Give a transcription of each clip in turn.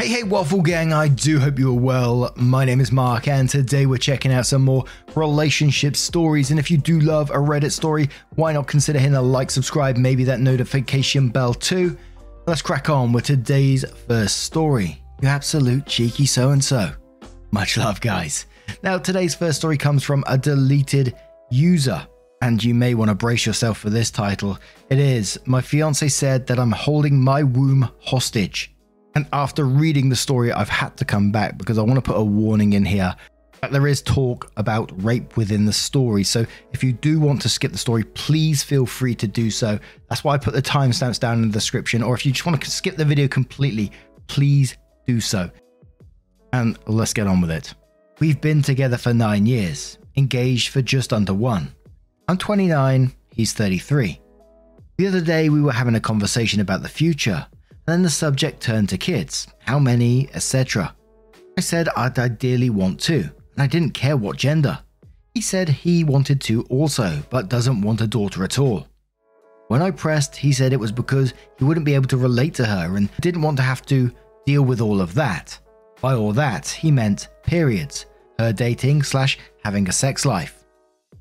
Hey, hey, Waffle Gang, I do hope you are well. My name is Mark, and today we're checking out some more relationship stories. And if you do love a Reddit story, why not consider hitting a like, subscribe, maybe that notification bell too? Let's crack on with today's first story. You absolute cheeky so and so. Much love, guys. Now, today's first story comes from a deleted user, and you may want to brace yourself for this title. It is My fiance said that I'm holding my womb hostage. And after reading the story, I've had to come back because I want to put a warning in here that there is talk about rape within the story. So if you do want to skip the story, please feel free to do so. That's why I put the timestamps down in the description. Or if you just want to skip the video completely, please do so. And let's get on with it. We've been together for nine years, engaged for just under one. I'm 29, he's 33. The other day, we were having a conversation about the future then the subject turned to kids, how many, etc. I said I'd ideally want two, and I didn't care what gender. He said he wanted two also, but doesn't want a daughter at all. When I pressed, he said it was because he wouldn't be able to relate to her and didn't want to have to deal with all of that. By all that, he meant periods, her dating slash having a sex life.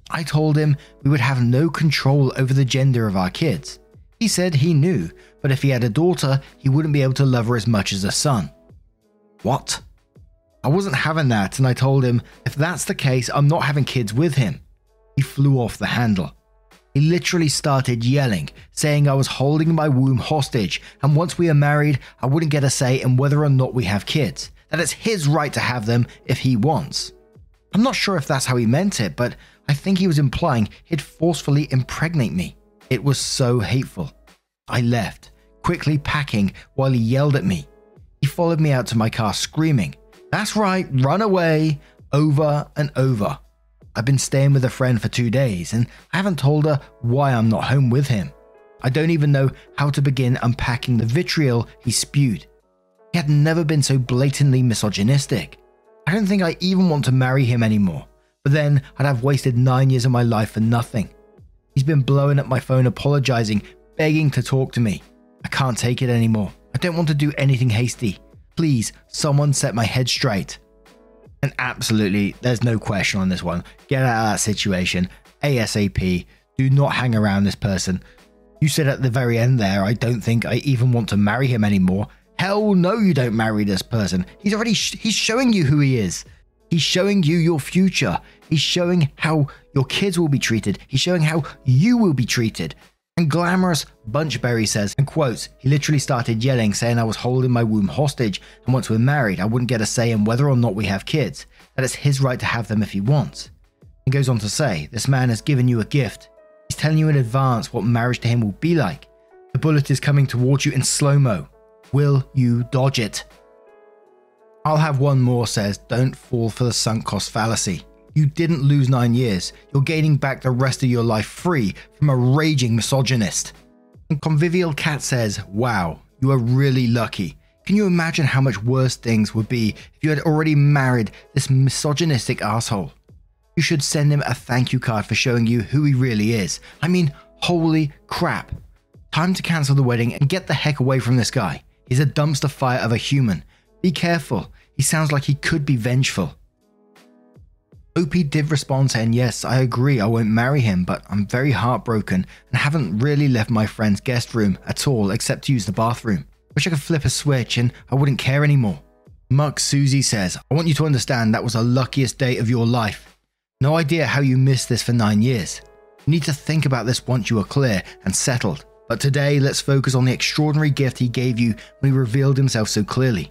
I told him we would have no control over the gender of our kids. He said he knew, but if he had a daughter, he wouldn't be able to love her as much as a son. What? I wasn't having that, and I told him, if that's the case, I'm not having kids with him. He flew off the handle. He literally started yelling, saying I was holding my womb hostage, and once we are married, I wouldn't get a say in whether or not we have kids, that it's his right to have them if he wants. I'm not sure if that's how he meant it, but I think he was implying he'd forcefully impregnate me. It was so hateful. I left, quickly packing while he yelled at me. He followed me out to my car screaming, That's right, run away, over and over. I've been staying with a friend for two days and I haven't told her why I'm not home with him. I don't even know how to begin unpacking the vitriol he spewed. He had never been so blatantly misogynistic. I don't think I even want to marry him anymore, but then I'd have wasted nine years of my life for nothing. He's been blowing up my phone, apologizing, begging to talk to me. I can't take it anymore. I don't want to do anything hasty. Please, someone set my head straight. And absolutely, there's no question on this one. Get out of that situation ASAP. Do not hang around this person. You said at the very end there, I don't think I even want to marry him anymore. Hell no, you don't marry this person. He's already sh- he's showing you who he is. He's showing you your future. He's showing how your kids will be treated. He's showing how you will be treated. And glamorous Bunchberry says, and quotes, he literally started yelling, saying I was holding my womb hostage, and once we're married, I wouldn't get a say in whether or not we have kids, that it's his right to have them if he wants. He goes on to say, This man has given you a gift. He's telling you in advance what marriage to him will be like. The bullet is coming towards you in slow mo. Will you dodge it? I'll have one more says, Don't fall for the sunk cost fallacy. You didn't lose nine years. You're gaining back the rest of your life free from a raging misogynist. And Convivial Cat says, Wow, you are really lucky. Can you imagine how much worse things would be if you had already married this misogynistic asshole? You should send him a thank you card for showing you who he really is. I mean, holy crap. Time to cancel the wedding and get the heck away from this guy. He's a dumpster fire of a human. Be careful. He sounds like he could be vengeful. OP did respond saying, Yes, I agree, I won't marry him, but I'm very heartbroken and haven't really left my friend's guest room at all except to use the bathroom. Wish I could flip a switch and I wouldn't care anymore. Muck Susie says, I want you to understand that was the luckiest day of your life. No idea how you missed this for nine years. You need to think about this once you are clear and settled. But today, let's focus on the extraordinary gift he gave you when he revealed himself so clearly.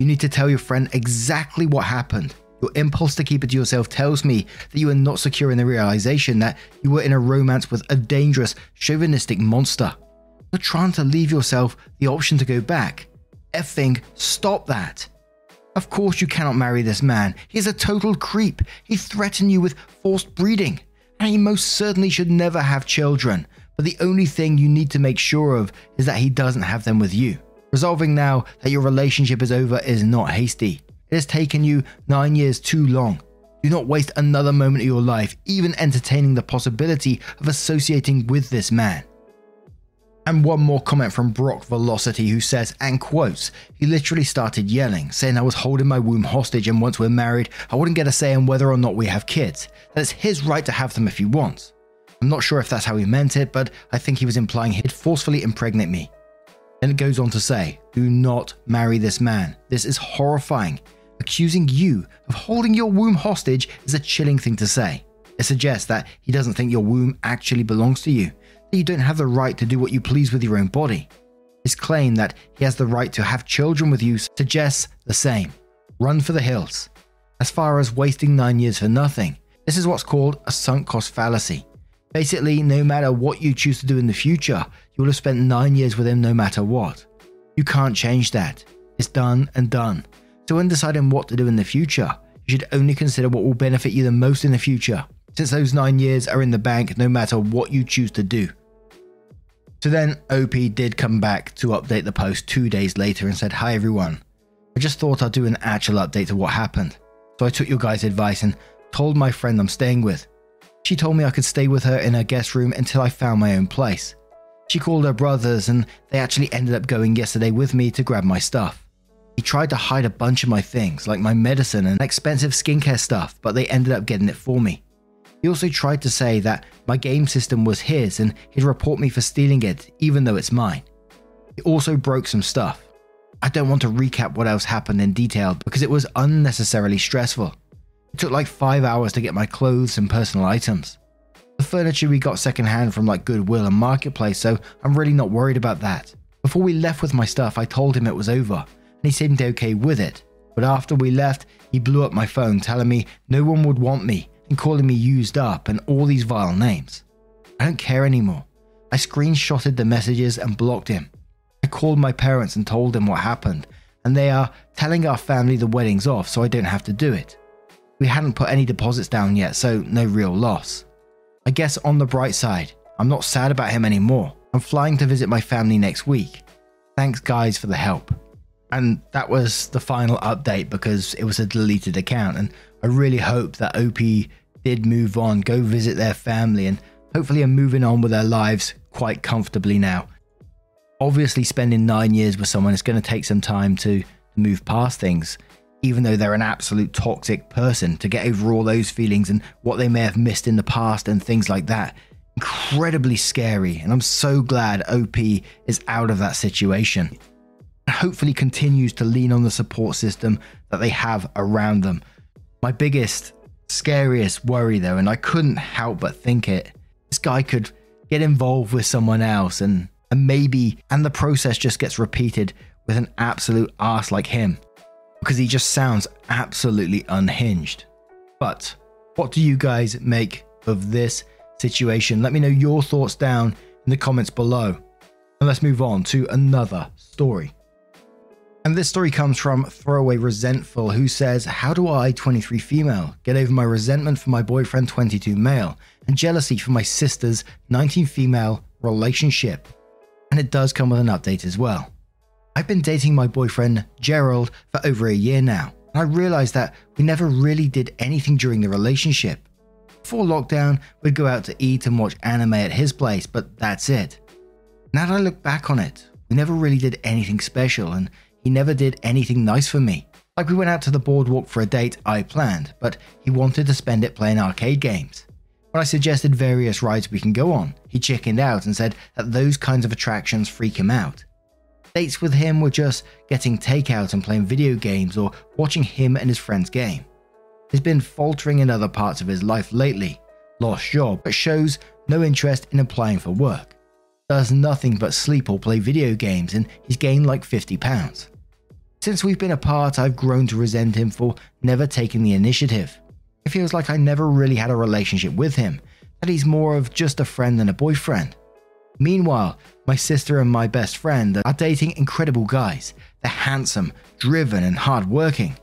You need to tell your friend exactly what happened Your impulse to keep it to yourself tells me that you are not secure in the realization that you were in a romance with a dangerous, chauvinistic monster. You're trying to leave yourself the option to go back. Effing stop that. Of course, you cannot marry this man. He's a total creep. He threatened you with forced breeding, and he most certainly should never have children. But the only thing you need to make sure of is that he doesn't have them with you. Resolving now that your relationship is over is not hasty. It has taken you nine years too long. Do not waste another moment of your life even entertaining the possibility of associating with this man. And one more comment from Brock Velocity who says, and quotes, he literally started yelling, saying I was holding my womb hostage and once we're married, I wouldn't get a say in whether or not we have kids. That it's his right to have them if he wants. I'm not sure if that's how he meant it, but I think he was implying he'd forcefully impregnate me. Then it goes on to say, do not marry this man. This is horrifying. Accusing you of holding your womb hostage is a chilling thing to say. It suggests that he doesn't think your womb actually belongs to you that you don't have the right to do what you please with your own body. His claim that he has the right to have children with you suggests the same. Run for the hills. As far as wasting nine years for nothing, this is what's called a sunk cost fallacy. Basically, no matter what you choose to do in the future, you will have spent nine years with him no matter what. You can't change that. It's done and done. So, when deciding what to do in the future, you should only consider what will benefit you the most in the future, since those nine years are in the bank no matter what you choose to do. So then OP did come back to update the post two days later and said, Hi everyone. I just thought I'd do an actual update to what happened. So I took your guys' advice and told my friend I'm staying with. She told me I could stay with her in her guest room until I found my own place. She called her brothers and they actually ended up going yesterday with me to grab my stuff. He tried to hide a bunch of my things, like my medicine and expensive skincare stuff, but they ended up getting it for me. He also tried to say that my game system was his and he'd report me for stealing it, even though it's mine. He also broke some stuff. I don't want to recap what else happened in detail because it was unnecessarily stressful. It took like 5 hours to get my clothes and personal items. The furniture we got secondhand from like Goodwill and Marketplace, so I'm really not worried about that. Before we left with my stuff, I told him it was over, and he seemed okay with it. But after we left, he blew up my phone telling me no one would want me and calling me used up and all these vile names. I don't care anymore. I screenshotted the messages and blocked him. I called my parents and told them what happened, and they are telling our family the wedding's off so I don't have to do it. We hadn't put any deposits down yet, so no real loss. I guess on the bright side, I'm not sad about him anymore. I'm flying to visit my family next week. Thanks, guys, for the help. And that was the final update because it was a deleted account. And I really hope that OP did move on, go visit their family, and hopefully are moving on with their lives quite comfortably now. Obviously, spending nine years with someone is going to take some time to move past things, even though they're an absolute toxic person, to get over all those feelings and what they may have missed in the past and things like that. Incredibly scary, and I'm so glad OP is out of that situation hopefully continues to lean on the support system that they have around them. My biggest, scariest worry, though, and I couldn't help but think it, this guy could get involved with someone else and, and maybe, and the process just gets repeated with an absolute ass like him because he just sounds absolutely unhinged. But what do you guys make of this situation? Let me know your thoughts down in the comments below. And let's move on to another story. And this story comes from Throwaway Resentful, who says, How do I, 23 female, get over my resentment for my boyfriend, 22 male, and jealousy for my sister's 19 female relationship? And it does come with an update as well. I've been dating my boyfriend, Gerald, for over a year now, and I realized that we never really did anything during the relationship. Before lockdown, we'd go out to eat and watch anime at his place, but that's it. Now that I look back on it, we never really did anything special, and he never did anything nice for me. Like we went out to the boardwalk for a date I planned, but he wanted to spend it playing arcade games. When I suggested various rides we can go on, he chickened out and said that those kinds of attractions freak him out. Dates with him were just getting takeout and playing video games or watching him and his friends game. He's been faltering in other parts of his life lately, lost job, but shows no interest in applying for work does nothing but sleep or play video games and he's gained like 50 pounds. Since we've been apart, I've grown to resent him for never taking the initiative. It feels like I never really had a relationship with him, that he's more of just a friend than a boyfriend. Meanwhile, my sister and my best friend are dating incredible guys. They're handsome, driven, and hardworking.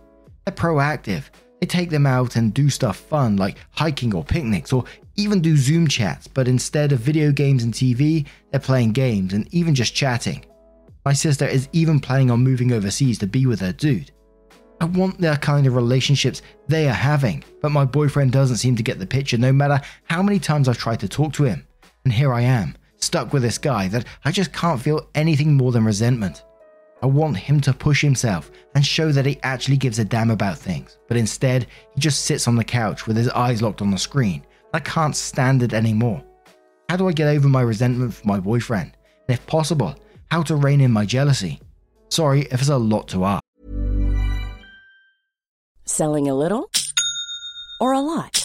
They're proactive. They take them out and do stuff fun like hiking or picnics or even do Zoom chats, but instead of video games and TV, they're playing games and even just chatting. My sister is even planning on moving overseas to be with her dude. I want the kind of relationships they are having, but my boyfriend doesn't seem to get the picture no matter how many times I've tried to talk to him. And here I am, stuck with this guy that I just can't feel anything more than resentment. I want him to push himself and show that he actually gives a damn about things, but instead, he just sits on the couch with his eyes locked on the screen. I can't stand it anymore. How do I get over my resentment for my boyfriend? And if possible, how to rein in my jealousy? Sorry if it's a lot to ask. Selling a little or a lot?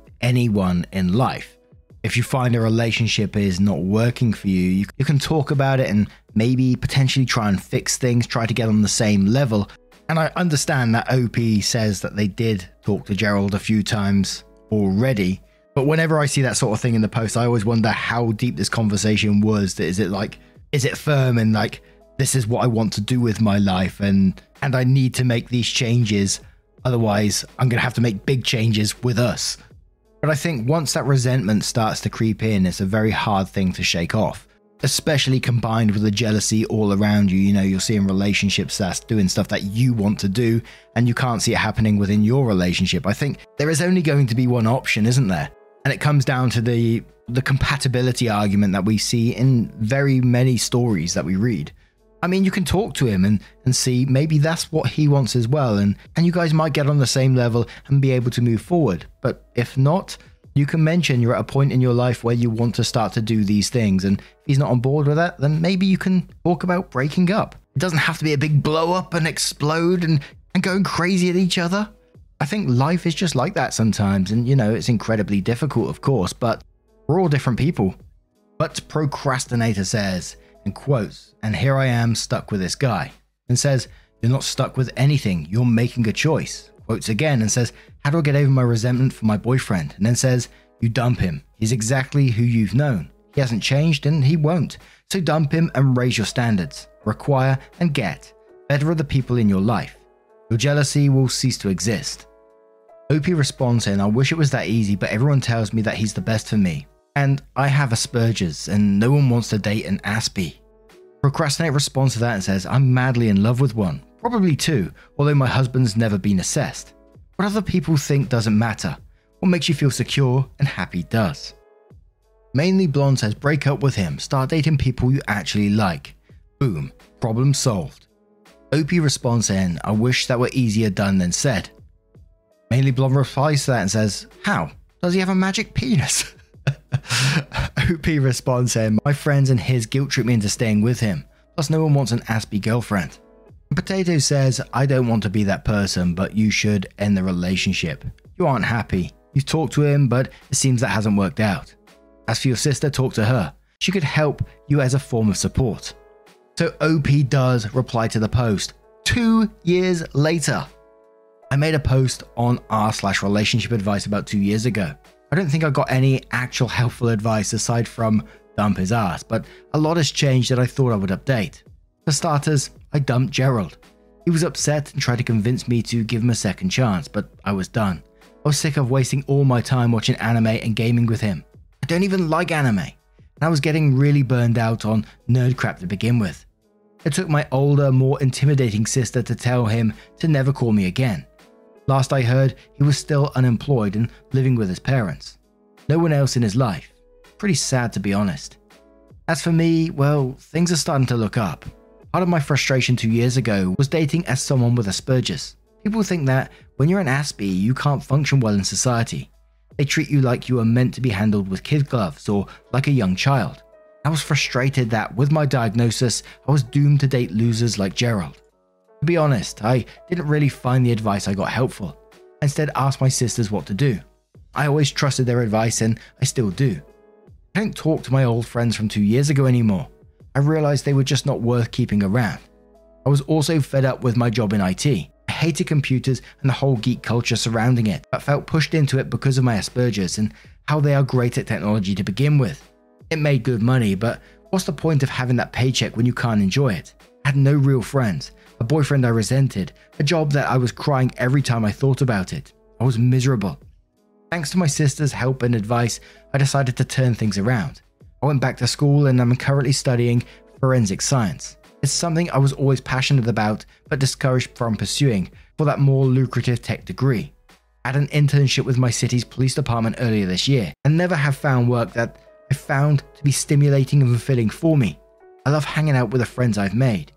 anyone in life. If you find a relationship is not working for you, you, can talk about it and maybe potentially try and fix things, try to get on the same level. And I understand that OP says that they did talk to Gerald a few times already. But whenever I see that sort of thing in the post, I always wonder how deep this conversation was. Is it like, is it firm and like, this is what I want to do with my life and and I need to make these changes. Otherwise, I'm going to have to make big changes with us. But I think once that resentment starts to creep in, it's a very hard thing to shake off. Especially combined with the jealousy all around you. You know, you're seeing relationships that's doing stuff that you want to do, and you can't see it happening within your relationship. I think there is only going to be one option, isn't there? And it comes down to the the compatibility argument that we see in very many stories that we read. I mean, you can talk to him and, and see maybe that's what he wants as well, and, and you guys might get on the same level and be able to move forward. But if not, you can mention you're at a point in your life where you want to start to do these things, and if he's not on board with that, then maybe you can talk about breaking up. It doesn't have to be a big blow up and explode and, and going crazy at each other. I think life is just like that sometimes, and you know, it's incredibly difficult, of course, but we're all different people. But Procrastinator says, and quotes, and here I am stuck with this guy, and says, You're not stuck with anything, you're making a choice. Quotes again and says, How do I get over my resentment for my boyfriend? And then says, You dump him. He's exactly who you've known. He hasn't changed and he won't. So dump him and raise your standards. Require and get better of the people in your life. Your jealousy will cease to exist. OP responds saying, I wish it was that easy, but everyone tells me that he's the best for me. And I have Asperger's, and no one wants to date an Aspie. Procrastinate responds to that and says, I'm madly in love with one. Probably two, although my husband's never been assessed. What other people think doesn't matter. What makes you feel secure and happy does. Mainly Blonde says, break up with him, start dating people you actually like. Boom, problem solved. OP responds saying, I wish that were easier done than said. Mainly Blonde replies to that and says, How? Does he have a magic penis? OP responds saying, My friends and his guilt trip me into staying with him. Plus, no one wants an Aspie girlfriend. Potato says, I don't want to be that person, but you should end the relationship. You aren't happy. You've talked to him, but it seems that hasn't worked out. As for your sister, talk to her. She could help you as a form of support. So OP does reply to the post two years later. I made a post on r slash relationship advice about two years ago. I don't think I got any actual helpful advice aside from dump his ass, but a lot has changed that I thought I would update. For starters, I dumped Gerald. He was upset and tried to convince me to give him a second chance, but I was done. I was sick of wasting all my time watching anime and gaming with him. I don't even like anime, and I was getting really burned out on nerd crap to begin with. It took my older, more intimidating sister to tell him to never call me again. Last I heard, he was still unemployed and living with his parents. No one else in his life. Pretty sad to be honest. As for me, well, things are starting to look up. Part of my frustration two years ago was dating as someone with Asperger's. People think that when you're an Aspie, you can't function well in society. They treat you like you are meant to be handled with kid gloves or like a young child. I was frustrated that with my diagnosis, I was doomed to date losers like Gerald. To be honest, I didn't really find the advice I got helpful. I instead asked my sisters what to do. I always trusted their advice and I still do. I don't talk to my old friends from two years ago anymore. I realized they were just not worth keeping around. I was also fed up with my job in IT. I hated computers and the whole geek culture surrounding it, but felt pushed into it because of my Asperger's and how they are great at technology to begin with. It made good money, but what's the point of having that paycheck when you can't enjoy it? I had no real friends, a boyfriend I resented, a job that I was crying every time I thought about it. I was miserable. Thanks to my sister's help and advice, I decided to turn things around. I went back to school and I'm currently studying forensic science. It's something I was always passionate about but discouraged from pursuing for that more lucrative tech degree. I had an internship with my city's police department earlier this year and never have found work that I found to be stimulating and fulfilling for me. I love hanging out with the friends I've made.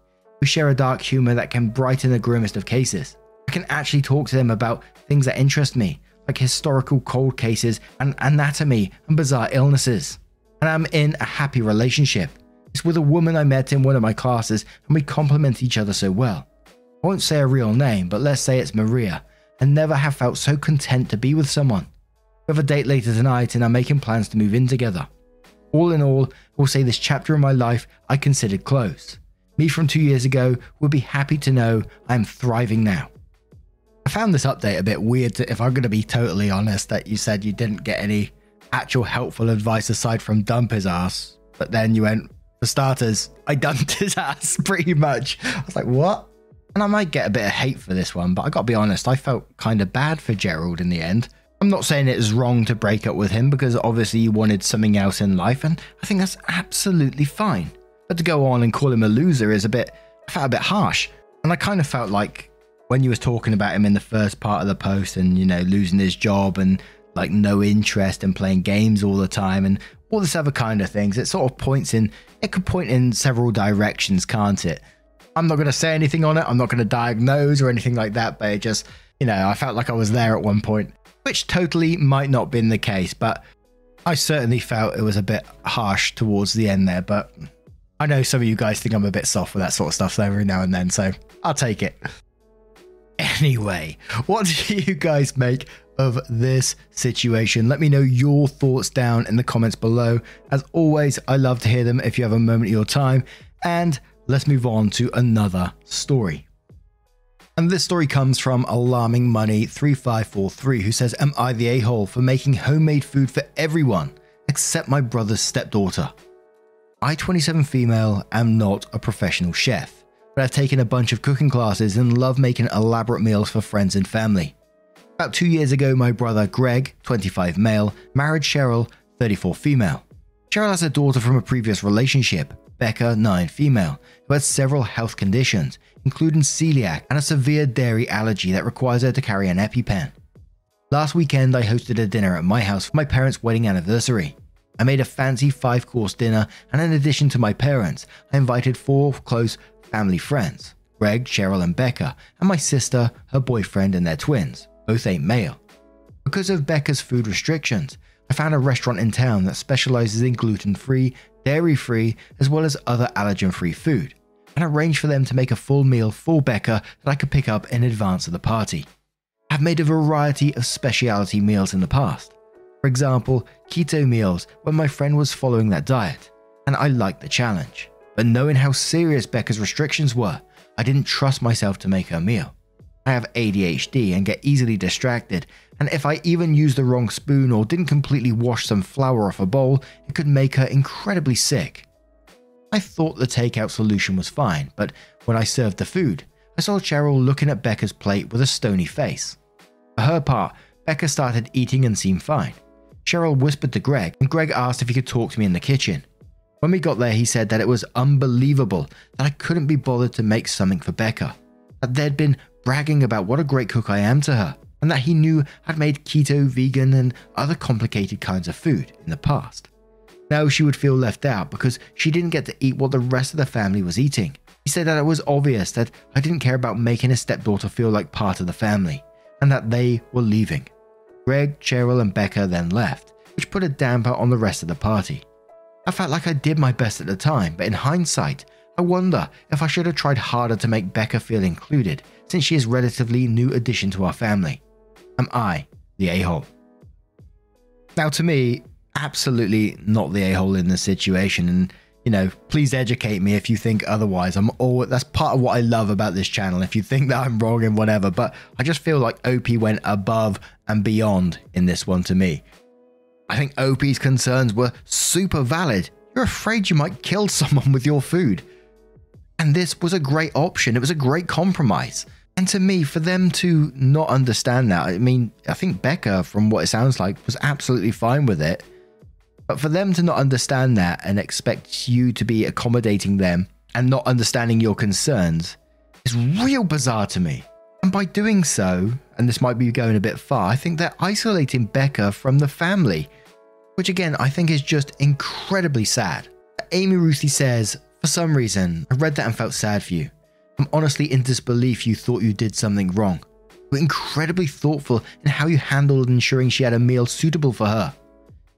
Share a dark humor that can brighten the grimmest of cases. I can actually talk to them about things that interest me, like historical cold cases and anatomy and bizarre illnesses. And I'm in a happy relationship. It's with a woman I met in one of my classes and we complement each other so well. I won't say a real name, but let's say it's Maria, and never have felt so content to be with someone. We have a date later tonight and are making plans to move in together. All in all, I will say this chapter of my life I considered closed. Me from two years ago would be happy to know I am thriving now. I found this update a bit weird, if I'm going to be totally honest, that you said you didn't get any actual helpful advice aside from dump his ass. But then you went, for starters, I dumped his ass pretty much. I was like, what? And I might get a bit of hate for this one, but I gotta be honest, I felt kind of bad for Gerald in the end. I'm not saying it is wrong to break up with him because obviously you wanted something else in life, and I think that's absolutely fine. But to go on and call him a loser is a bit, I felt a bit harsh. And I kind of felt like when you was talking about him in the first part of the post and, you know, losing his job and like no interest in playing games all the time and all this other kind of things, it sort of points in, it could point in several directions, can't it? I'm not going to say anything on it. I'm not going to diagnose or anything like that, but it just, you know, I felt like I was there at one point, which totally might not been the case, but I certainly felt it was a bit harsh towards the end there, but I know some of you guys think I'm a bit soft with that sort of stuff every now and then, so I'll take it. Anyway, what do you guys make of this situation? Let me know your thoughts down in the comments below. As always, I love to hear them if you have a moment of your time. And let's move on to another story. And this story comes from Alarming Money 3543, who says, Am I the a hole for making homemade food for everyone except my brother's stepdaughter? I, 27 female, am not a professional chef, but I've taken a bunch of cooking classes and love making elaborate meals for friends and family. About two years ago, my brother Greg, 25 male, married Cheryl, 34 female. Cheryl has a daughter from a previous relationship, Becca, 9 female, who has several health conditions, including celiac and a severe dairy allergy that requires her to carry an EpiPen. Last weekend, I hosted a dinner at my house for my parents' wedding anniversary. I made a fancy five course dinner, and in addition to my parents, I invited four close family friends Greg, Cheryl, and Becca, and my sister, her boyfriend, and their twins, both ain't male. Because of Becca's food restrictions, I found a restaurant in town that specializes in gluten free, dairy free, as well as other allergen free food, and arranged for them to make a full meal for Becca that I could pick up in advance of the party. I've made a variety of specialty meals in the past. For example, keto meals when my friend was following that diet, and I liked the challenge. But knowing how serious Becca's restrictions were, I didn't trust myself to make her meal. I have ADHD and get easily distracted, and if I even used the wrong spoon or didn't completely wash some flour off a bowl, it could make her incredibly sick. I thought the takeout solution was fine, but when I served the food, I saw Cheryl looking at Becca's plate with a stony face. For her part, Becca started eating and seemed fine. Cheryl whispered to Greg, and Greg asked if he could talk to me in the kitchen. When we got there, he said that it was unbelievable that I couldn't be bothered to make something for Becca, that they'd been bragging about what a great cook I am to her, and that he knew I'd made keto, vegan, and other complicated kinds of food in the past. Now she would feel left out because she didn't get to eat what the rest of the family was eating. He said that it was obvious that I didn't care about making his stepdaughter feel like part of the family, and that they were leaving. Greg, Cheryl, and Becca then left, which put a damper on the rest of the party. I felt like I did my best at the time, but in hindsight, I wonder if I should have tried harder to make Becca feel included, since she is relatively new addition to our family. Am I the a hole? Now, to me, absolutely not the a hole in this situation, and you know, please educate me if you think otherwise. I'm all that's part of what I love about this channel. If you think that I'm wrong and whatever, but I just feel like OP went above and beyond in this one to me. I think OP's concerns were super valid. You're afraid you might kill someone with your food. And this was a great option. It was a great compromise. And to me, for them to not understand that, I mean, I think Becca, from what it sounds like, was absolutely fine with it. But for them to not understand that and expect you to be accommodating them and not understanding your concerns is real bizarre to me. And by doing so, and this might be going a bit far, I think they're isolating Becca from the family, which again I think is just incredibly sad. Amy Ruthie says, For some reason, I read that and felt sad for you. I'm honestly in disbelief you thought you did something wrong. You were incredibly thoughtful in how you handled ensuring she had a meal suitable for her.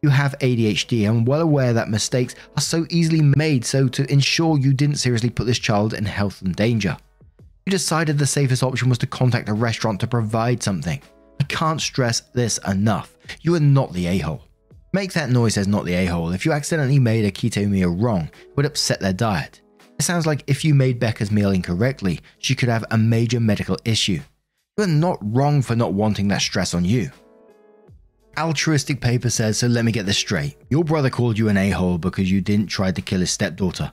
You have ADHD and well aware that mistakes are so easily made, so to ensure you didn't seriously put this child in health and danger. You decided the safest option was to contact a restaurant to provide something. I can't stress this enough. You are not the a hole. Make that noise as not the a hole. If you accidentally made a keto meal wrong, it would upset their diet. It sounds like if you made Becca's meal incorrectly, she could have a major medical issue. You are not wrong for not wanting that stress on you. Altruistic paper says, so let me get this straight. Your brother called you an a hole because you didn't try to kill his stepdaughter.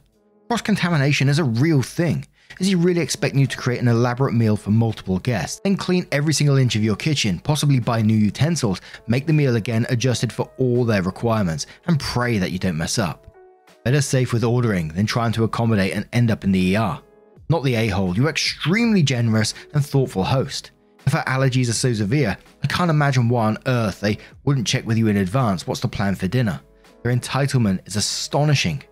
Cross contamination is a real thing. Is he really expecting you to create an elaborate meal for multiple guests, then clean every single inch of your kitchen, possibly buy new utensils, make the meal again adjusted for all their requirements, and pray that you don't mess up? Better safe with ordering than trying to accommodate and end up in the ER. Not the a hole, you're extremely generous and thoughtful host. If her allergies are so severe, I can't imagine why on earth they wouldn't check with you in advance what's the plan for dinner. Their entitlement is astonishing.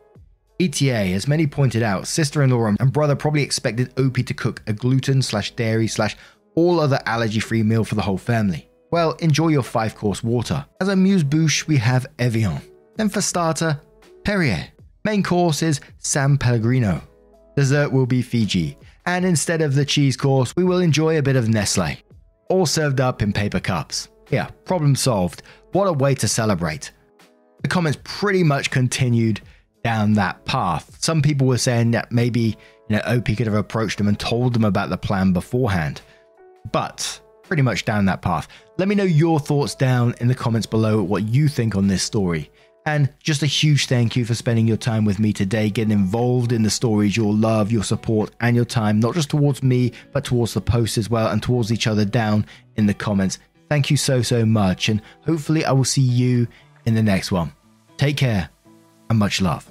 ETA, as many pointed out, sister-in-law and brother probably expected OP to cook a gluten slash dairy slash all other allergy-free meal for the whole family. Well, enjoy your five-course water. As amuse-bouche, we have Evian. Then for starter, Perrier. Main course is San Pellegrino. Dessert will be Fiji. And instead of the cheese course, we will enjoy a bit of Nestle. All served up in paper cups. Yeah, problem solved. What a way to celebrate. The comments pretty much continued down that path. Some people were saying that maybe you know OP could have approached them and told them about the plan beforehand. But pretty much down that path. Let me know your thoughts down in the comments below what you think on this story. And just a huge thank you for spending your time with me today, getting involved in the stories, your love, your support, and your time, not just towards me, but towards the post as well, and towards each other down in the comments. Thank you so, so much. And hopefully, I will see you in the next one. Take care and much love.